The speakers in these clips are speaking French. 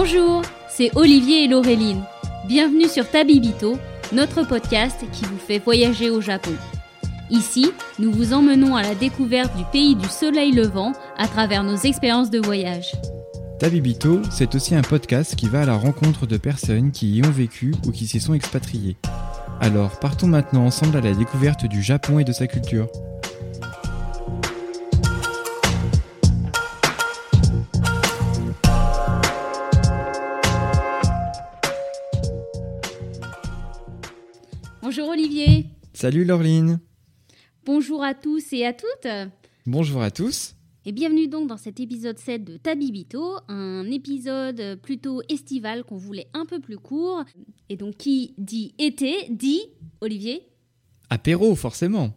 Bonjour, c'est Olivier et Laureline. Bienvenue sur Tabibito, notre podcast qui vous fait voyager au Japon. Ici, nous vous emmenons à la découverte du pays du soleil levant à travers nos expériences de voyage. Tabibito, c'est aussi un podcast qui va à la rencontre de personnes qui y ont vécu ou qui s'y sont expatriées. Alors partons maintenant ensemble à la découverte du Japon et de sa culture. Salut Laureline. Bonjour à tous et à toutes. Bonjour à tous. Et bienvenue donc dans cet épisode 7 de Tabibito, un épisode plutôt estival qu'on voulait un peu plus court. Et donc qui dit été dit, Olivier Apéro, forcément.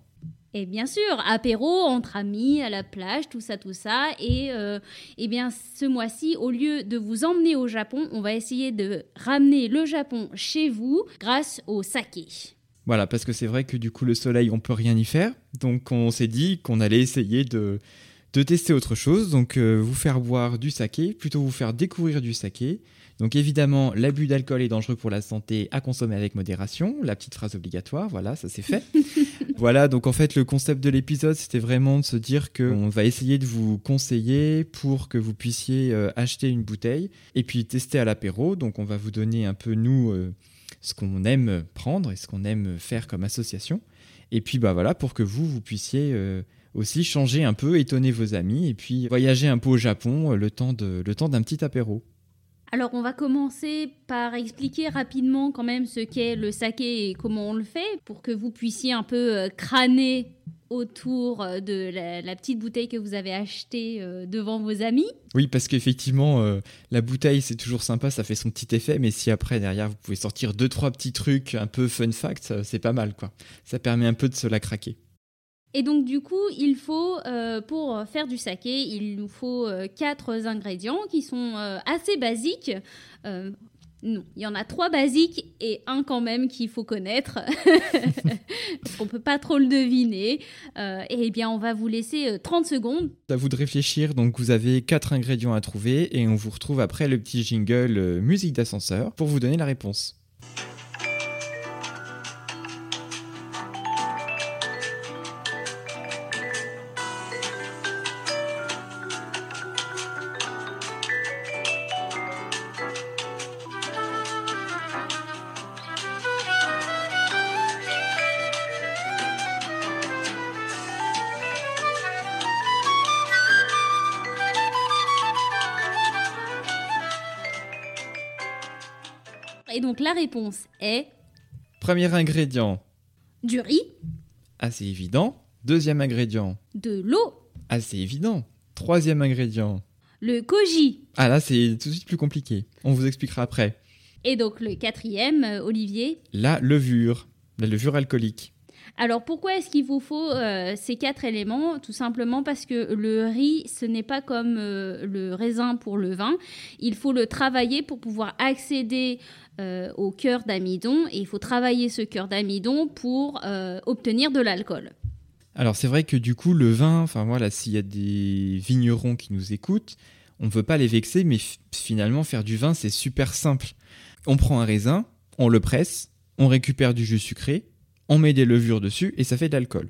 Et bien sûr, apéro entre amis, à la plage, tout ça, tout ça. Et euh, eh bien, ce mois-ci, au lieu de vous emmener au Japon, on va essayer de ramener le Japon chez vous grâce au saké. Voilà, parce que c'est vrai que du coup, le soleil, on peut rien y faire. Donc, on s'est dit qu'on allait essayer de, de tester autre chose. Donc, euh, vous faire boire du saké, plutôt vous faire découvrir du saké. Donc, évidemment, l'abus d'alcool est dangereux pour la santé, à consommer avec modération. La petite phrase obligatoire, voilà, ça c'est fait. voilà, donc en fait, le concept de l'épisode, c'était vraiment de se dire qu'on va essayer de vous conseiller pour que vous puissiez euh, acheter une bouteille et puis tester à l'apéro. Donc, on va vous donner un peu, nous, euh, ce qu'on aime prendre et ce qu'on aime faire comme association. Et puis, bah voilà, pour que vous, vous puissiez euh, aussi changer un peu, étonner vos amis et puis voyager un peu au Japon le temps le temps d'un petit apéro. Alors, on va commencer par expliquer rapidement quand même ce qu'est le saké et comment on le fait pour que vous puissiez un peu euh, crâner autour euh, de la, petite bouteille que vous avez achetée euh, devant vos amis. Oui, parce qu'effectivement, la bouteille, c'est toujours sympa, ça fait son petit effet, mais si après, derrière, vous pouvez sortir deux, trois petits trucs un peu fun fact, c'est pas mal, quoi. Ça permet un peu de se la craquer. Et donc du coup, il faut, euh, pour faire du saké, il nous faut euh, quatre ingrédients qui sont euh, assez basiques. Euh, non, il y en a trois basiques et un quand même qu'il faut connaître. Parce qu'on peut pas trop le deviner. Et eh bien, on va vous laisser euh, 30 secondes. À vous de réfléchir, donc vous avez quatre ingrédients à trouver, et on vous retrouve après le petit jingle musique d'ascenseur pour vous donner la réponse. Réponse est Premier ingrédient, du riz, assez évident. Deuxième ingrédient, de l'eau, assez évident. Troisième ingrédient, le koji. ah là, c'est tout de suite plus compliqué. On vous expliquera après. Et donc le quatrième, euh, Olivier, La levure, la levure alcoolique. Alors pourquoi est-ce qu'il vous faut euh, ces quatre éléments? Tout simplement parce que le riz, ce n'est pas comme euh, le raisin pour le vin. Il faut le travailler pour pouvoir accéder euh, au cœur d'amidon et il faut travailler ce cœur d'amidon pour euh, obtenir de l'alcool. Alors c'est vrai que du coup le vin, enfin voilà, s'il y a des vignerons qui nous écoutent, on ne veut pas les vexer, mais finalement faire du vin c'est super simple. On prend un raisin, on le presse, on récupère du jus sucré, on met des levures dessus et ça fait de l'alcool.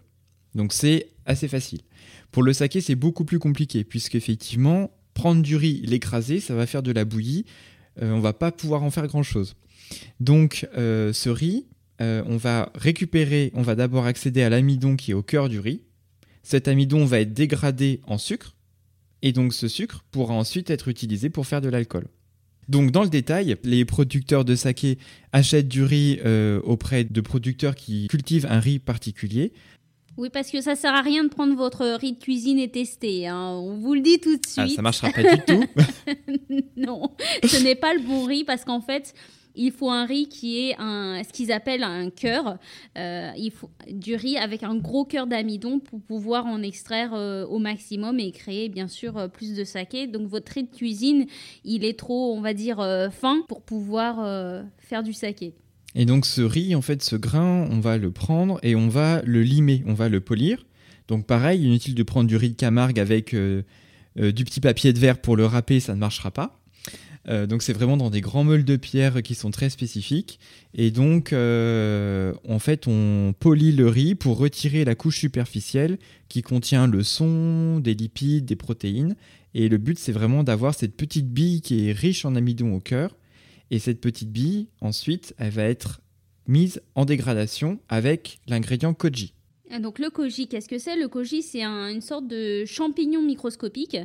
Donc c'est assez facile. Pour le saké c'est beaucoup plus compliqué puisqu'effectivement prendre du riz, l'écraser, ça va faire de la bouillie, on va pas pouvoir en faire grand chose. Donc euh, ce riz, euh, on va récupérer, on va d'abord accéder à l'amidon qui est au cœur du riz. Cet amidon va être dégradé en sucre, et donc ce sucre pourra ensuite être utilisé pour faire de l'alcool. Donc dans le détail, les producteurs de saké achètent du riz euh, auprès de producteurs qui cultivent un riz particulier. Oui, parce que ça sert à rien de prendre votre riz de cuisine et tester. hein. On vous le dit tout de Ah, suite. ça marchera pas du tout. non, ce n'est pas le bon riz parce qu'en fait, il faut un riz qui est un, ce qu'ils appellent un cœur. Euh, il faut du riz avec un gros cœur d'amidon pour pouvoir en extraire euh, au maximum et créer bien sûr euh, plus de saké. Donc votre riz de cuisine, il est trop, on va dire, fin pour pouvoir faire du saké. Et donc ce riz, en fait, ce grain, on va le prendre et on va le limer, on va le polir. Donc pareil, inutile de prendre du riz de Camargue avec euh, euh, du petit papier de verre pour le râper, ça ne marchera pas. Euh, donc c'est vraiment dans des grands meules de pierre qui sont très spécifiques. Et donc en fait on polit le riz pour retirer la couche superficielle qui contient le son, des lipides, des protéines. Et le but c'est vraiment d'avoir cette petite bille qui est riche en amidon au cœur. Et cette petite bille ensuite elle va être mise en dégradation avec l'ingrédient koji. Donc le koji, qu'est-ce que c'est? Le koji, c'est une sorte de champignon microscopique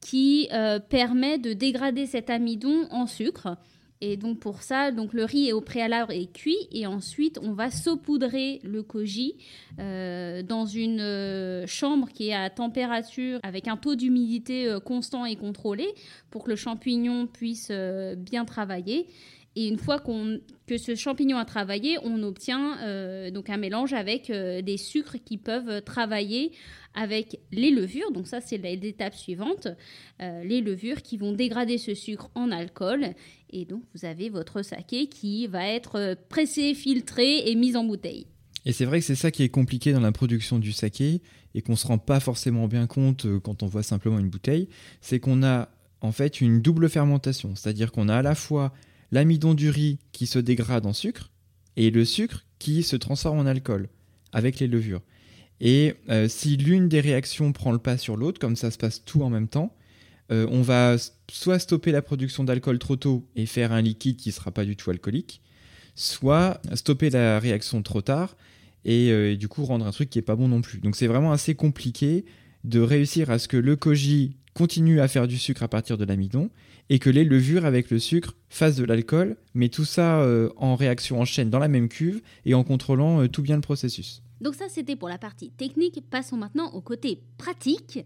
qui euh, permet de dégrader cet amidon en sucre. Et donc pour ça, donc le riz est au préalable et cuit et ensuite on va saupoudrer le koji euh, dans une euh, chambre qui est à température avec un taux d'humidité constant et contrôlé pour que le champignon puisse bien travailler. Et une fois que ce champignon a travaillé, on obtient euh, donc un mélange avec euh, des sucres qui peuvent travailler avec les levures. Donc ça, c'est l'étape suivante. Euh, les levures qui vont dégrader ce sucre en alcool. Et donc, vous avez votre saké qui va être pressé, filtré et mis en bouteille. Et c'est vrai que c'est ça qui est compliqué dans la production du saké et qu'on ne se rend pas forcément bien compte quand on voit simplement une bouteille. C'est qu'on a en fait une double fermentation. C'est-à-dire qu'on a à la fois l'amidon du riz qui se dégrade en sucre et le sucre qui se transforme en alcool avec les levures. Et euh, si l'une des réactions prend le pas sur l'autre, comme ça se passe tout en même temps, euh, on va soit stopper la production d'alcool trop tôt et faire un liquide qui ne sera pas du tout alcoolique, soit stopper la réaction trop tard et, euh, du coup rendre un truc qui n'est pas bon non plus. Donc c'est vraiment assez compliqué de réussir à ce que le koji continue à faire du sucre à partir de l'amidon et que les levures avec le sucre fassent de l'alcool, mais tout ça euh, en réaction en chaîne dans la même cuve et en contrôlant euh, tout bien le processus. Donc ça c'était pour la partie technique, passons maintenant au côté pratique.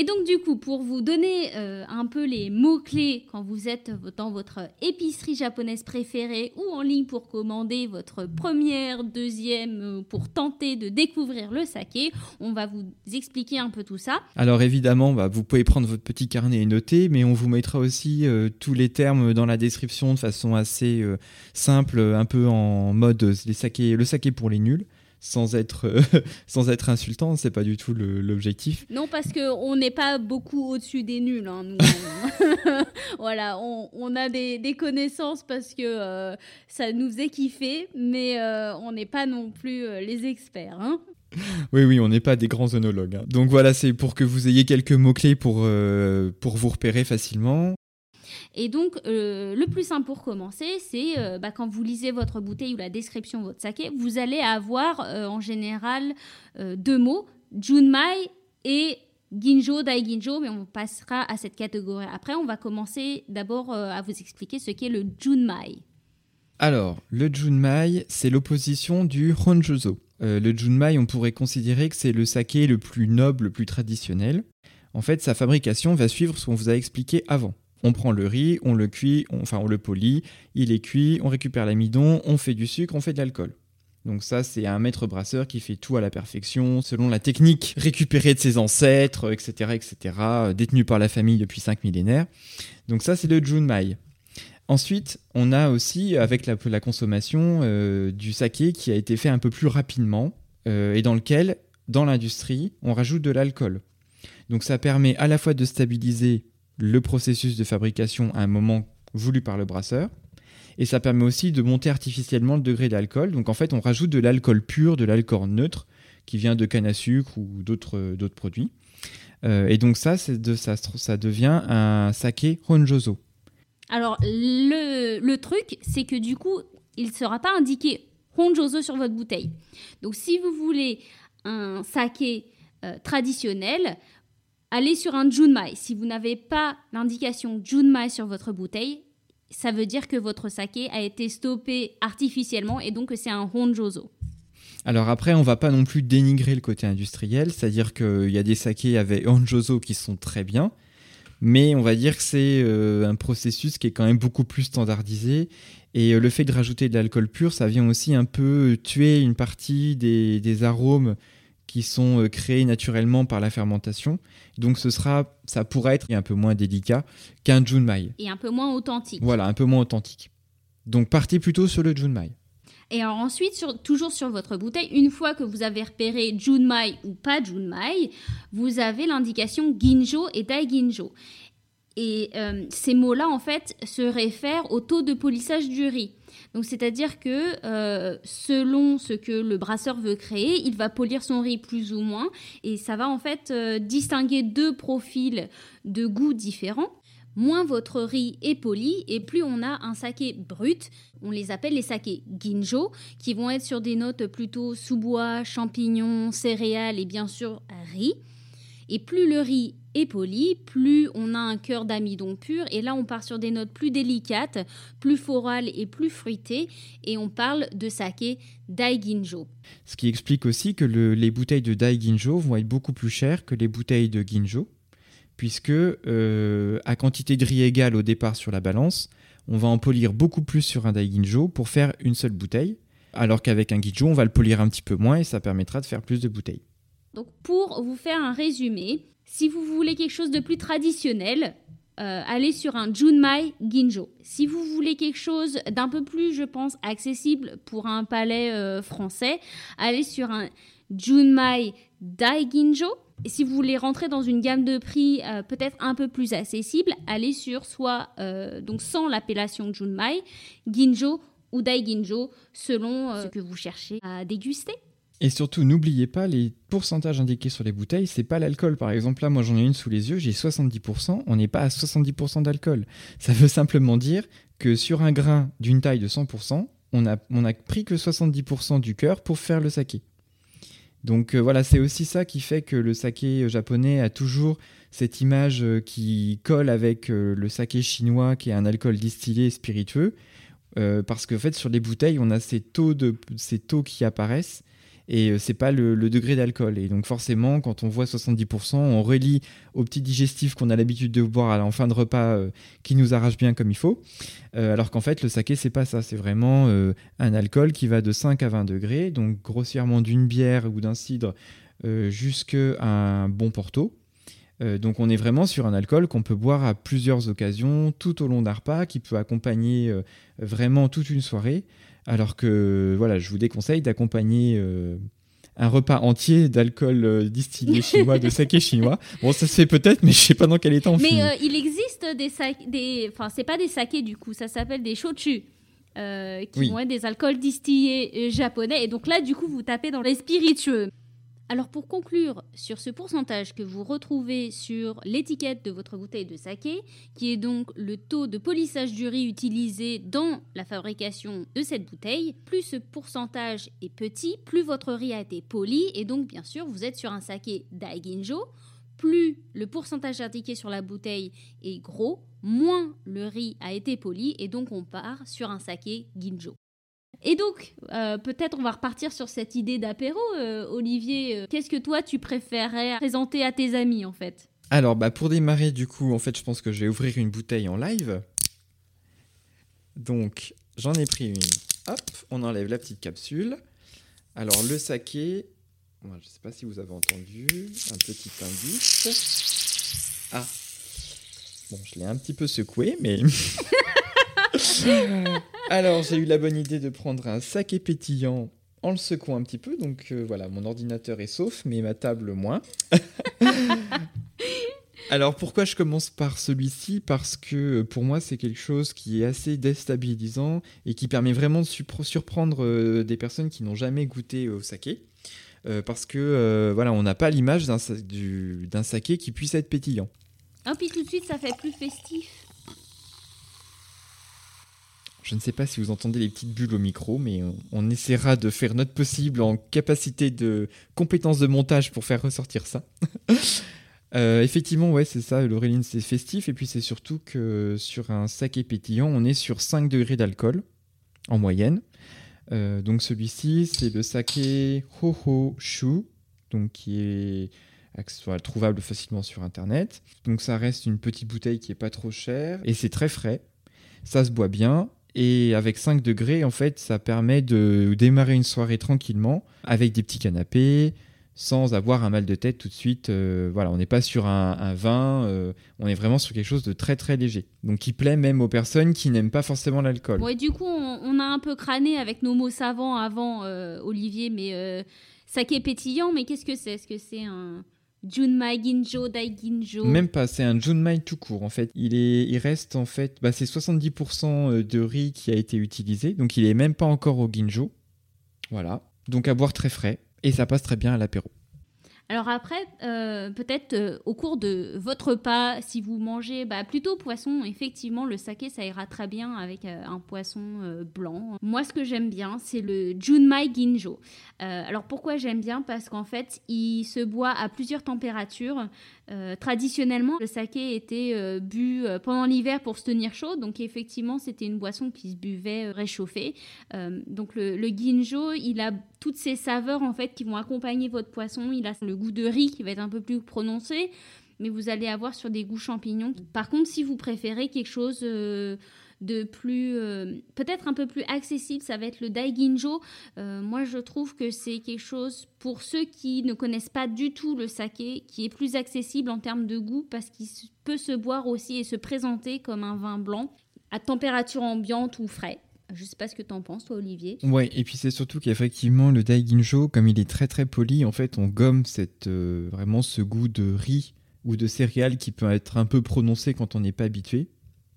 Et donc du coup, pour vous donner euh, un peu les mots-clés quand vous êtes dans votre épicerie japonaise préférée ou en ligne pour commander votre première, deuxième, euh, pour tenter de découvrir le saké, on va vous expliquer un peu tout ça. Alors évidemment, bah, vous pouvez prendre votre petit carnet et noter, mais on vous mettra aussi euh, tous les termes dans la description de façon assez simple, un peu en mode le saké pour les nuls sans être, euh, sans être insultant, c'est pas du tout l'objectif. Non, parce qu'on n'est pas beaucoup au-dessus des nuls. Hein, voilà, on, on a des, des, connaissances parce que euh, ça nous faisait kiffer, mais euh, on n'est pas non plus les experts. Hein. Oui, oui, on n'est pas des grands œnologues. Hein. Donc voilà, c'est pour que vous ayez quelques mots-clés pour, pour vous repérer facilement. Et donc, euh, le plus simple pour commencer, c'est euh, bah, quand vous lisez votre bouteille ou la description de votre saké, vous allez avoir euh, en général deux mots, Junmai et Ginjo, Dai Ginjo, mais on passera à cette catégorie après. On va commencer d'abord à vous expliquer ce qu'est le Junmai. Alors, le Junmai, c'est l'opposition du Honjozo. le Junmai, on pourrait considérer que c'est le saké le plus noble, le plus traditionnel. En fait, sa fabrication va suivre ce qu'on vous a expliqué avant. On prend le riz, on le cuit, enfin on le polit, il est cuit, on récupère l'amidon, on fait du sucre, on fait de l'alcool. Donc ça, c'est un maître brasseur qui fait tout à la perfection, selon la technique récupérée de ses ancêtres, etc., etc., détenu par la famille depuis cinq millénaires. Donc ça, c'est le Junmai. Ensuite, on a aussi, avec la, la consommation, euh, du saké qui a été fait un peu plus rapidement, euh, et dans lequel, dans l'industrie, on rajoute de l'alcool. Donc ça permet à la fois de stabiliser le processus de fabrication à un moment voulu par le brasseur. Et ça permet aussi de monter artificiellement le degré d'alcool. Donc en fait, on rajoute de l'alcool pur, de l'alcool neutre, qui vient de canne à sucre ou d'autres produits. Euh, et donc ça, de, ça, ça devient un saké honjozo. Alors le, le truc, c'est que du coup, il ne sera pas indiqué honjozo sur votre bouteille. Donc si vous voulez un saké euh, traditionnel, allez sur un Junmai. Si vous n'avez pas l'indication Junmai sur votre bouteille, ça veut dire que votre saké a été stoppé artificiellement et donc que c'est un Honjozo. Alors après, on va pas non plus dénigrer le côté industriel, c'est-à-dire qu'il y a des sakés avec Honjozo qui sont très bien, mais on va dire que c'est euh, un processus qui est quand même beaucoup plus standardisé. Et euh, le fait de rajouter de l'alcool pur, ça vient aussi un peu tuer une partie des arômes qui sont euh, créés naturellement par la fermentation. Donc ce sera, ça pourrait être un peu moins délicat qu'un Junmai. Et un peu moins authentique. Voilà, un peu moins authentique. Donc partez plutôt sur le Junmai. Et alors ensuite, sur, toujours sur votre bouteille, une fois que vous avez repéré Junmai ou pas Junmai, vous avez l'indication Ginjo et Dai Ginjo. Et euh, ces mots-là, en fait, se réfèrent au taux de polissage du riz. Donc, c'est-à-dire que euh, selon ce que le brasseur veut créer, il va polir son riz plus ou moins. Et ça va en fait euh, distinguer deux profils de goût différents. Moins votre riz est poli et plus on a un saké brut, on les appelle les sakés ginjo, qui vont être sur des notes plutôt sous-bois, champignons, céréales et bien sûr riz. Et plus le riz est poli, plus on a un cœur d'amidon pur. Et là, on part sur des notes plus délicates, plus florales et plus fruitées. Et on parle de saké daiginjo. Ce qui explique aussi que les bouteilles de daiginjo vont être beaucoup plus chères que les bouteilles de ginjo, puisque euh, à quantité de riz égale au départ sur la balance, on va en polir beaucoup plus sur un daiginjo pour faire une seule bouteille, alors qu'avec un ginjo, on va le polir un petit peu moins et ça permettra de faire plus de bouteilles. Donc pour vous faire un résumé, si vous voulez quelque chose de plus traditionnel, euh, allez sur un Junmai Ginjo. Si vous voulez quelque chose d'un peu plus, je pense, accessible pour un palais euh, français, allez sur un Junmai Dai Ginjo. Et si vous voulez rentrer dans une gamme de prix euh, peut-être un peu plus accessible, allez sur soit, donc sans l'appellation Junmai, Ginjo ou Dai Ginjo, selon ce que vous cherchez à déguster. Et surtout, n'oubliez pas les pourcentages indiqués sur les bouteilles, c'est pas l'alcool. Par exemple, là, moi j'en ai une sous les yeux, j'ai 70%, on n'est pas à 70% d'alcool. Ça veut simplement dire que sur un grain d'une taille de 100%, on a, on a pris que 70% du cœur pour faire le saké. Donc euh, voilà, c'est aussi ça qui fait que le saké japonais a toujours cette image euh, qui colle avec euh, le saké chinois qui est un alcool distillé spiritueux. parce qu'en fait, sur les bouteilles, on a ces taux, de, ces taux qui apparaissent et euh, c'est pas le, degré d'alcool. Et donc forcément, quand on voit 70%, on relie au petit digestif qu'on a l'habitude de boire en fin de repas euh, qui nous arrache bien comme il faut. Euh, alors qu'en fait, le saké, c'est pas ça. C'est vraiment un alcool qui va de 5 à 20 degrés, donc grossièrement d'une bière ou d'un cidre jusqu'à un bon porto. donc on est vraiment sur un alcool qu'on peut boire à plusieurs occasions tout au long d'un repas, qui peut accompagner vraiment toute une soirée. Alors que voilà, je vous déconseille d'accompagner euh, un repas entier d'alcool euh, distillé chinois, de saké chinois. Bon, ça se fait peut-être, mais je sais pas dans quel état on Mais euh, il existe des sakés, des... enfin c'est pas des sakés du coup, ça s'appelle des shochu. qui vont être des alcools distillés japonais. Et donc là, du coup, vous tapez dans les spiritueux. Alors pour conclure sur ce pourcentage que vous retrouvez sur l'étiquette de votre bouteille de saké, qui est donc le taux de polissage du riz utilisé dans la fabrication de cette bouteille, plus ce pourcentage est petit, plus votre riz a été poli et donc bien sûr vous êtes sur un saké daiginjo, plus le pourcentage indiqué sur la bouteille est gros, moins le riz a été poli et donc on part sur un saké ginjo. Et donc, euh, peut-être on va repartir sur cette idée d'apéro. Euh, Olivier, euh, qu'est-ce que toi tu préférerais présenter à tes amis en fait? Alors, bah, pour démarrer, du coup, en fait, je pense que je vais ouvrir une bouteille en live. Donc, j'en ai pris une. Hop, on enlève la petite capsule. Alors, le saké, je ne sais pas si vous avez entendu, un petit indice. Ah, bon, je l'ai un petit peu secoué, mais. Alors, j'ai eu la bonne idée de prendre un saké pétillant en le secouant un petit peu. Donc euh, voilà, mon ordinateur est sauf, mais ma table moins. Alors pourquoi je commence par celui-ci? Parce que euh, pour moi c'est quelque chose qui est assez déstabilisant et qui permet vraiment de surprendre euh, des personnes qui n'ont jamais goûté au saké. parce que voilà, on n'a pas l'image d'un saké qui puisse être pétillant. Ah puis tout de suite ça fait plus festif. Je ne sais pas si vous entendez les petites bulles au micro, mais on, essaiera de faire notre possible en capacité de compétence de montage pour faire ressortir ça. Euh, effectivement, ouais, c'est ça, l'Auréline, c'est festif. Et puis c'est surtout que sur un saké pétillant, on est sur 5 degrés d'alcool en moyenne. Euh, donc celui-ci, c'est le saké Hoho Shu, donc qui est trouvable facilement sur internet. Donc ça reste une petite bouteille qui est pas trop chère et c'est très frais. Ça se boit bien et avec 5 degrés, en fait, ça permet de démarrer une soirée tranquillement, avec des petits canapés, sans avoir un mal de tête tout de suite. Euh, voilà, on n'est pas sur un, vin, euh, on est vraiment sur quelque chose de très très léger. Donc qui plaît même aux personnes qui n'aiment pas forcément l'alcool. Ouais, du coup, on, a un peu crâné avec nos mots savants avant, euh, Olivier, mais saké pétillant, mais qu'est-ce que c'est? Est-ce que c'est un Junmai Ginjo, Daiginjo. Même pas, c'est un Junmai tout court en fait. Il, est, il reste en fait, bah, c'est 70% de riz qui a été utilisé, donc il est même pas encore au Ginjo. Voilà, donc à boire très frais et ça passe très bien à l'apéro. Alors après, euh, peut-être euh, au cours de votre repas, si vous mangez bah, plutôt poisson, effectivement, le saké, ça ira très bien avec euh, un poisson blanc. Moi, ce que j'aime bien, c'est le Junmai Ginjo. alors pourquoi j'aime bien? Parce qu'en fait, il se boit à plusieurs températures. traditionnellement, le saké était bu pendant l'hiver pour se tenir chaud. Donc effectivement, c'était une boisson qui se buvait réchauffée. donc le, le Ginjo, il a toutes ces saveurs en fait qui vont accompagner votre poisson. Il a le goût de riz qui va être un peu plus prononcé, mais vous allez avoir sur des goûts champignons. Par contre, si vous préférez quelque chose euh, de plus, euh, peut-être un peu plus accessible, ça va être le Daiginjo. Euh, moi, je trouve que c'est quelque chose pour ceux qui ne connaissent pas du tout le saké, qui est plus accessible en termes de goût parce qu'il peut se boire aussi et se présenter comme un vin blanc à température ambiante ou frais. Je sais pas ce que tu en penses, toi, Olivier. Ouais, et puis c'est surtout qu'effectivement, le Daiginjo, comme il est très très poli, en fait, on gomme euh, vraiment ce goût de riz ou de céréales qui peut être un peu prononcé quand on n'est pas habitué.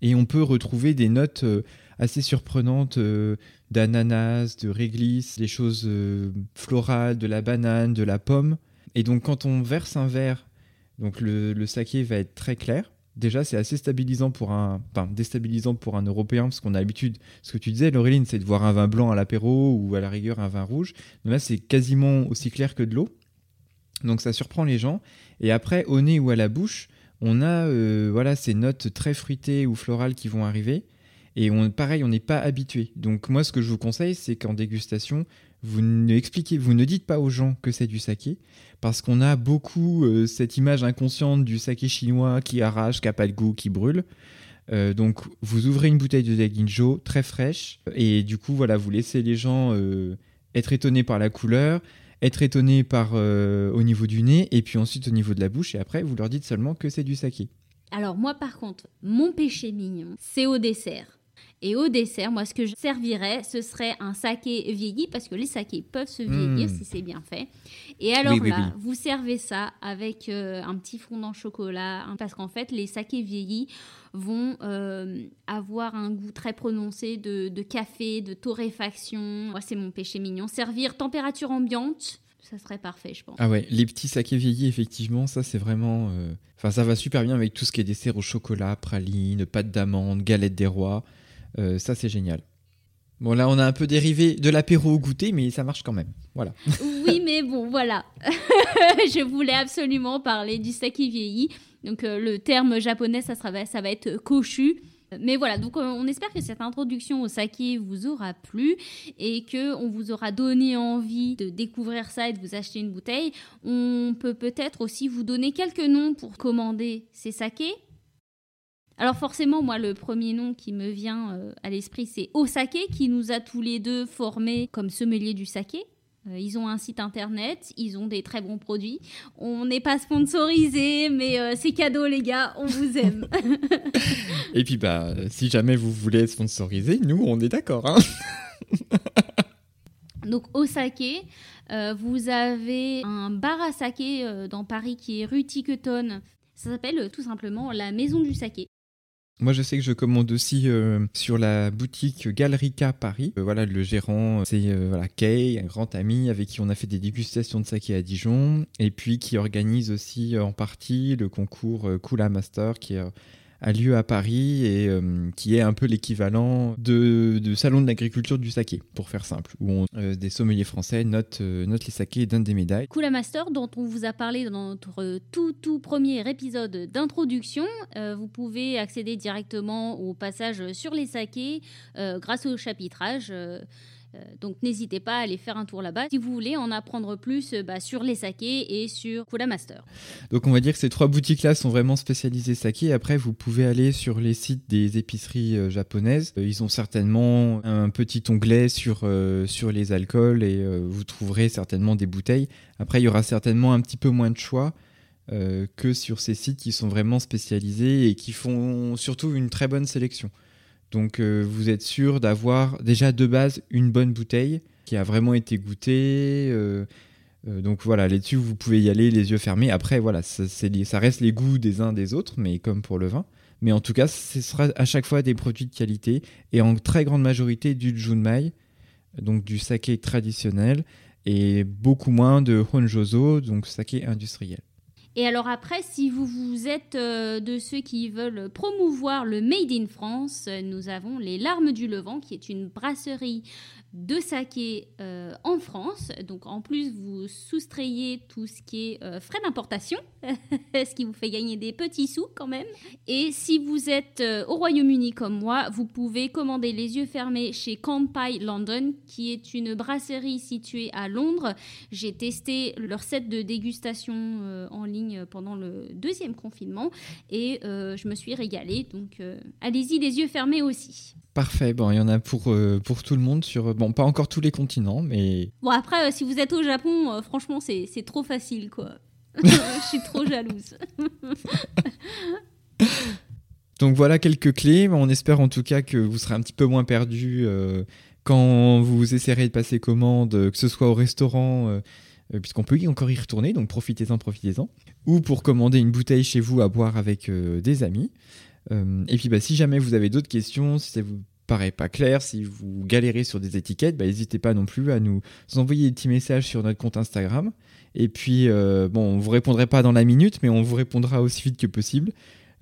Et on peut retrouver des notes euh, assez surprenantes euh, d'ananas, de réglisse, des choses florales, de la banane, de la pomme. Et donc, quand on verse un verre, donc le saké va être très clair déjà c'est assez déstabilisant pour un européen parce qu'on a l'habitude ce que tu disais Laureline c'est de voir un vin blanc à l'apéro ou à la rigueur un vin rouge. Là c'est quasiment aussi clair que de l'eau. Donc ça surprend les gens. Et après au nez ou à la bouche on a euh, voilà ces notes très fruitées ou florales qui vont arriver. Et on pareil on n'est pas habitué. Donc moi ce que je vous conseille c'est qu'en dégustation vous ne expliquez vous ne dites pas aux gens que c'est du saké parce qu'on a beaucoup euh, cette image inconsciente du saké chinois qui arrache, qui n'a pas de goût, qui brûle. Euh, donc vous ouvrez une bouteille de Daginjo très fraîche et du coup voilà vous laissez les gens euh, être étonnés par la couleur, être étonnés par au niveau du nez et puis ensuite au niveau de la bouche et après vous leur dites seulement que c'est du saké. Alors moi par contre mon péché mignon c'est au dessert. Et au dessert, moi, ce que je servirais, ce serait un saké vieilli, parce que les sakés peuvent se vieillir hmm. si c'est bien fait. Et alors là, vous servez ça avec euh, un petit fondant chocolat, hein, parce qu'en fait, les sakés vieillis vont euh, avoir un goût très prononcé de, café, de torréfaction. Moi, c'est mon péché mignon. Servir température ambiante, ça serait parfait, je pense. Ah ouais, les petits sakés vieillis, effectivement, ça c'est vraiment. Euh, enfin, ça va super bien avec tout ce qui est dessert au chocolat, praline, pâte d'amande, galette des rois. Euh, ça, c'est génial. Bon, là, on a un peu dérivé de l'apéro au goûter, mais ça marche quand même. Voilà. oui, mais bon, voilà. je voulais absolument parler du saké vieilli. Donc, euh, le terme japonais, ça, va être koshu. Mais voilà, donc euh, on espère que cette introduction au saké vous aura plu et que on vous aura donné envie de découvrir ça et de vous acheter une bouteille. On peut peut-être aussi vous donner quelques noms pour commander ces sakés. Alors forcément, moi, le premier nom qui me vient euh, à l'esprit, c'est Osake, qui nous a tous les deux formés comme sommeliers du saké. Euh, ils ont un site internet, ils ont des très bons produits. On n'est pas sponsorisé, mais euh, c'est cadeau, les gars, on vous aime. Et puis, bah, si jamais vous voulez être sponsorisé, nous, on est d'accord. Hein Donc, Osake, vous avez un bar à saké dans Paris qui est rue Tiquetonne. Ça s'appelle tout simplement la Maison du Saké. Moi, je sais que je commande aussi euh, sur la boutique Galerica Paris. Euh, voilà, le gérant, c'est euh, voilà, Kay, un grand ami avec qui on a fait des dégustations de saké à Dijon, et puis qui organise aussi en partie le concours Kula Master, qui est a lieu à Paris et euh, qui est un peu l'équivalent de, salon de l'agriculture du saké, pour faire simple, où euh, des sommeliers français notent, euh, notent les sakés et donnent des médailles. Kula Master, dont on vous a parlé dans notre tout tout premier épisode d'introduction, vous pouvez accéder directement au passage sur les sakés grâce au chapitrage. Euh, donc n'hésitez pas à aller faire un tour là-bas si vous voulez en apprendre plus euh, bah, sur les sakés et sur Kula Master. Donc on va dire que ces trois boutiques-là sont vraiment spécialisées saké. Après, vous pouvez aller sur les sites des épiceries euh, japonaises. ils ont certainement un petit onglet sur, sur les alcools et vous trouverez certainement des bouteilles. Après, il y aura certainement un petit peu moins de choix. que sur ces sites qui sont vraiment spécialisés et qui font surtout une très bonne sélection. Donc euh, vous êtes sûr d'avoir déjà de base une bonne bouteille qui a vraiment été goûtée, euh, donc voilà, là-dessus, vous pouvez y aller les yeux fermés. Après, voilà, ça, ça reste les goûts des uns des autres, mais comme pour le vin. Mais en tout cas, ce sera à chaque fois des produits de qualité et en très grande majorité du Junmai, donc du saké traditionnel, et beaucoup moins de Honjozo, donc saké industriel. Et alors après, si vous, vous êtes euh, de ceux qui veulent promouvoir le Made in France, nous avons les Larmes du Levant, qui est une brasserie de saké euh, en France. Donc en plus, vous soustrayez tout ce qui est euh, frais d'importation, ce qui vous fait gagner des petits sous quand même. Et si vous êtes euh, au Royaume-Uni comme moi, vous pouvez commander les yeux fermés chez Campai London, qui est une brasserie située à Londres. J'ai testé leur set de dégustation en ligne pendant le deuxième confinement et je me suis régalée. Donc allez-y les yeux fermés aussi. Parfait, bon, il y en a pour, euh, pour tout le monde, sur, bon, pas encore tous les continents, mais... Bon, après, euh, si vous êtes au Japon, euh, franchement, c'est trop facile, quoi. Je suis trop jalouse. Donc voilà quelques clés, on espère en tout cas que vous serez un petit peu moins perdu quand vous essayerez de passer commande, que ce soit au restaurant, puisqu'on peut encore y retourner, donc profitez-en, profitez-en, ou pour commander une bouteille chez vous à boire avec des amis. Euh, et puis bah, si jamais vous avez d'autres questions, si ça vous paraît pas clair, si vous galérez sur des étiquettes, bah, n'hésitez pas non plus à nous envoyer des petits messages sur notre compte Instagram. Et puis, euh, bon, on vous répondrait pas dans la minute, mais on vous répondra aussi vite que possible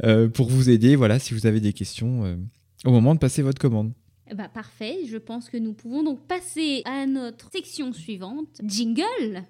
euh, pour vous aider, voilà, si vous avez des questions au moment de passer votre commande. Bah, parfait, je pense que nous pouvons donc passer à notre section suivante. Jingle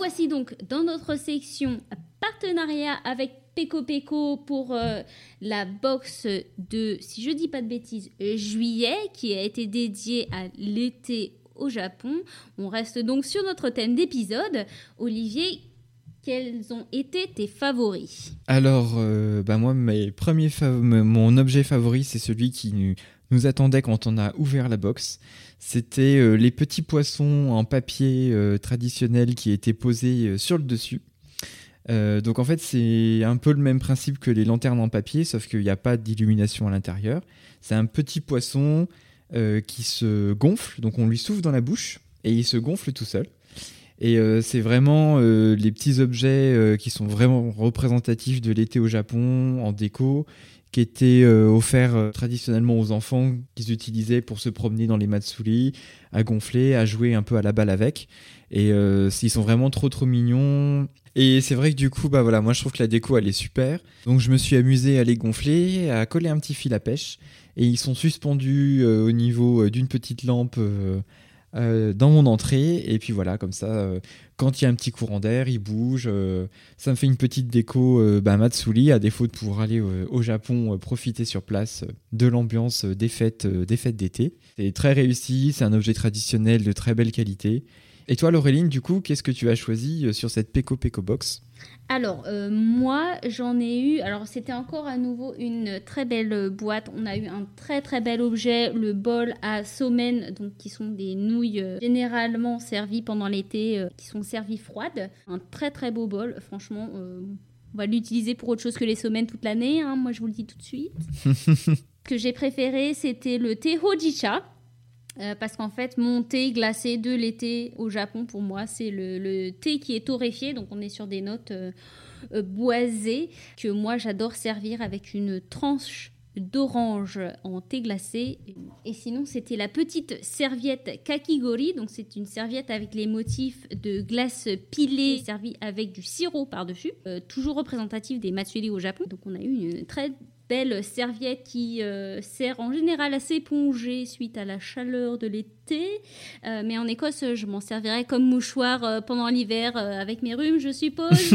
voici donc dans notre section partenariat avec Peko Peko pour euh, la box de, si je dis pas de bêtises, juillet, qui a été dédiée à l'été au Japon. On reste donc sur notre thème d'épisode. Olivier, quels ont été tes favoris? Alors, euh, bah moi, mes premiers mon objet favori, c'est celui qui nous, attendait quand on a ouvert la box. C'était euh, les petits poissons en papier euh, traditionnel qui étaient posés euh, sur le dessus. donc en fait c'est un peu le même principe que les lanternes en papier, sauf qu'il n'y a pas d'illumination à l'intérieur. C'est un petit poisson qui se gonfle, donc on lui souffle dans la bouche et il se gonfle tout seul. Et c'est vraiment les petits objets qui sont vraiment représentatifs de l'été au Japon en déco qui était euh, offert euh, traditionnellement aux enfants qu'ils utilisaient pour se promener dans les matsuri, à gonfler, à jouer un peu à la balle avec. Et euh, ils sont vraiment trop trop mignons. Et c'est vrai que du coup, bah voilà, moi je trouve que la déco elle est super. Donc je me suis amusé à les gonfler, à coller un petit fil à pêche. Et ils sont suspendus au niveau d'une petite lampe dans mon entrée. Et puis voilà, comme ça, euh, quand il y a un petit courant d'air, il bouge. Euh, ça me fait une petite déco bah, à défaut de pouvoir aller au Japon profiter sur place de l'ambiance des fêtes des fêtes d'été. C'est très réussi, c'est un objet traditionnel de très belle qualité. Et toi, Laureline, du coup, qu'est-ce que tu as choisi sur cette Peko Peko Box? Alors, euh, moi, j'en ai eu. Alors, c'était encore à nouveau une très belle boîte. On a eu un très très bel objet, le bol à somen, donc qui sont des nouilles euh, généralement servies pendant l'été, euh, qui sont servies froides. Un très très beau bol, franchement. on va l'utiliser pour autre chose que les somen toute l'année, hein. moi je vous le dis tout de suite. Ce que j'ai préféré, c'était le thé hojicha. Euh, parce qu'en fait, mon thé glacé de l'été au Japon, pour moi, c'est le, thé qui est torréfié. Donc, on est sur des notes euh, euh, boisées que moi, j'adore servir avec une tranche d'orange en thé glacé. Et sinon, c'était la petite serviette kakigori. Donc, c'est une serviette avec les motifs de glace pilée servie avec du sirop par-dessus. toujours représentatif des matsuri au Japon. Donc, on a eu une très belle serviette qui euh, sert en général à s'éponger suite à la chaleur de l'été. Euh, mais en Écosse, je m'en servirai comme mouchoir euh, pendant l'hiver avec mes rhumes, je suppose.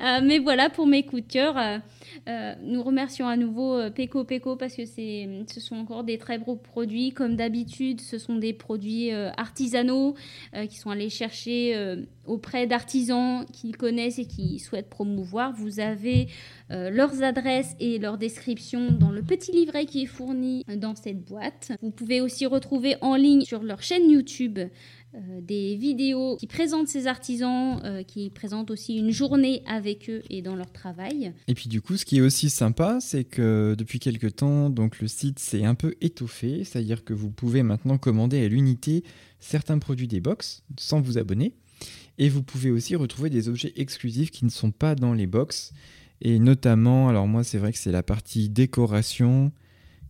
mais voilà pour mes coups de cœur. Euh, nous remercions à nouveau euh, Peco Peco parce que ce sont encore des très gros produits. Comme d'habitude, ce sont des produits euh, artisanaux qui sont allés chercher auprès d'artisans qu'ils connaissent et qui souhaitent promouvoir. Vous avez leurs adresses et leurs descriptions dans le petit livret qui est fourni dans cette boîte. Vous pouvez aussi retrouver en ligne sur leur chaîne YouTube des vidéos qui présentent ces artisans, euh, qui présentent aussi une journée avec eux et dans leur travail. Et puis du coup, ce qui est aussi sympa, c'est que depuis quelques temps, donc le site s'est un peu étoffé, c'est-à-dire que vous pouvez maintenant commander à l'unité certains produits des box sans vous abonner. Et vous pouvez aussi retrouver des objets exclusifs qui ne sont pas dans les box. Et notamment, alors moi c'est vrai que c'est la partie décoration,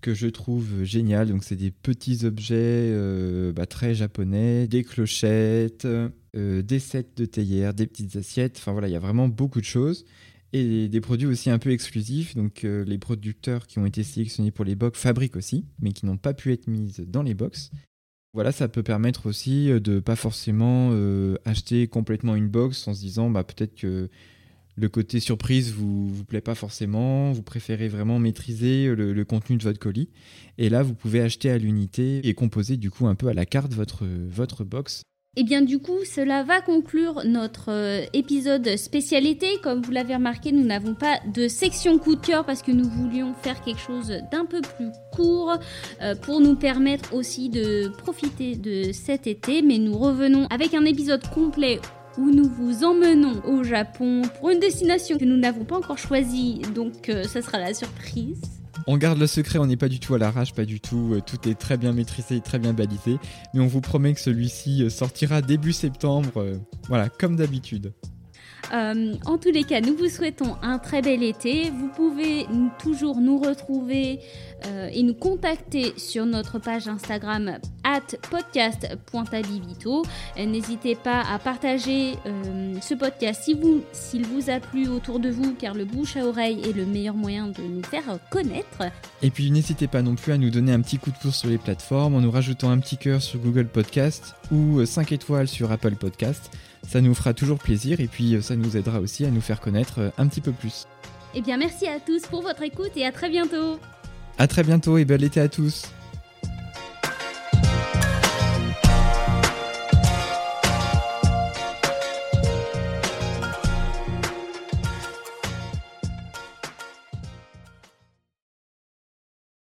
que je trouve génial. Donc c'est des petits objets euh, bah, très japonais, des clochettes, euh, des sets de théière, des petites assiettes. Enfin voilà, il y a vraiment beaucoup de choses. Et des produits aussi un peu exclusifs. Donc euh, les producteurs qui ont été sélectionnés pour les box fabriquent aussi, mais qui n'ont pas pu être mises dans les box. Voilà, ça peut permettre aussi de pas forcément acheter complètement une box en se disant bah peut-être que le côté surprise vous vous plaît pas forcément, vous préférez vraiment maîtriser le, contenu de votre colis. Et là, vous pouvez acheter à l'unité et composer du coup un peu à la carte votre, votre box. Et eh bien du coup, cela va conclure notre euh, épisode spécialité. Comme vous l'avez remarqué, nous n'avons pas de section coup de cœur parce que nous voulions faire quelque chose d'un peu plus court euh, pour nous permettre aussi de profiter de cet été. Mais nous revenons avec un épisode complet où nous vous emmenons au Japon pour une destination que nous n'avons pas encore choisie, donc euh, ça sera la surprise. On garde le secret, on n'est pas du tout à l'arrache, pas du tout. Euh, tout est très bien maîtrisé, très bien balisé. Mais on vous promet que celui-ci euh, sortira début septembre, voilà, comme d'habitude. Euh, en tous les cas, nous vous souhaitons un très bel été. Vous pouvez toujours nous retrouver euh, et nous contacter sur notre page Instagram at podcast.abivito. Euh, n'hésitez pas à partager ce podcast s'il vous, vous a plu autour de vous, car le bouche à oreille est le meilleur moyen de nous faire connaître. Et puis n'hésitez pas non plus à nous donner un petit coup de pouce sur les plateformes en nous rajoutant un petit cœur sur Google Podcast ou 5 étoiles sur Apple Podcast. Ça nous fera toujours plaisir et puis euh, ça nous aidera aussi à nous faire connaître euh, un petit peu plus. Eh bien merci à tous pour votre écoute et à très bientôt. À très bientôt et bel été à tous.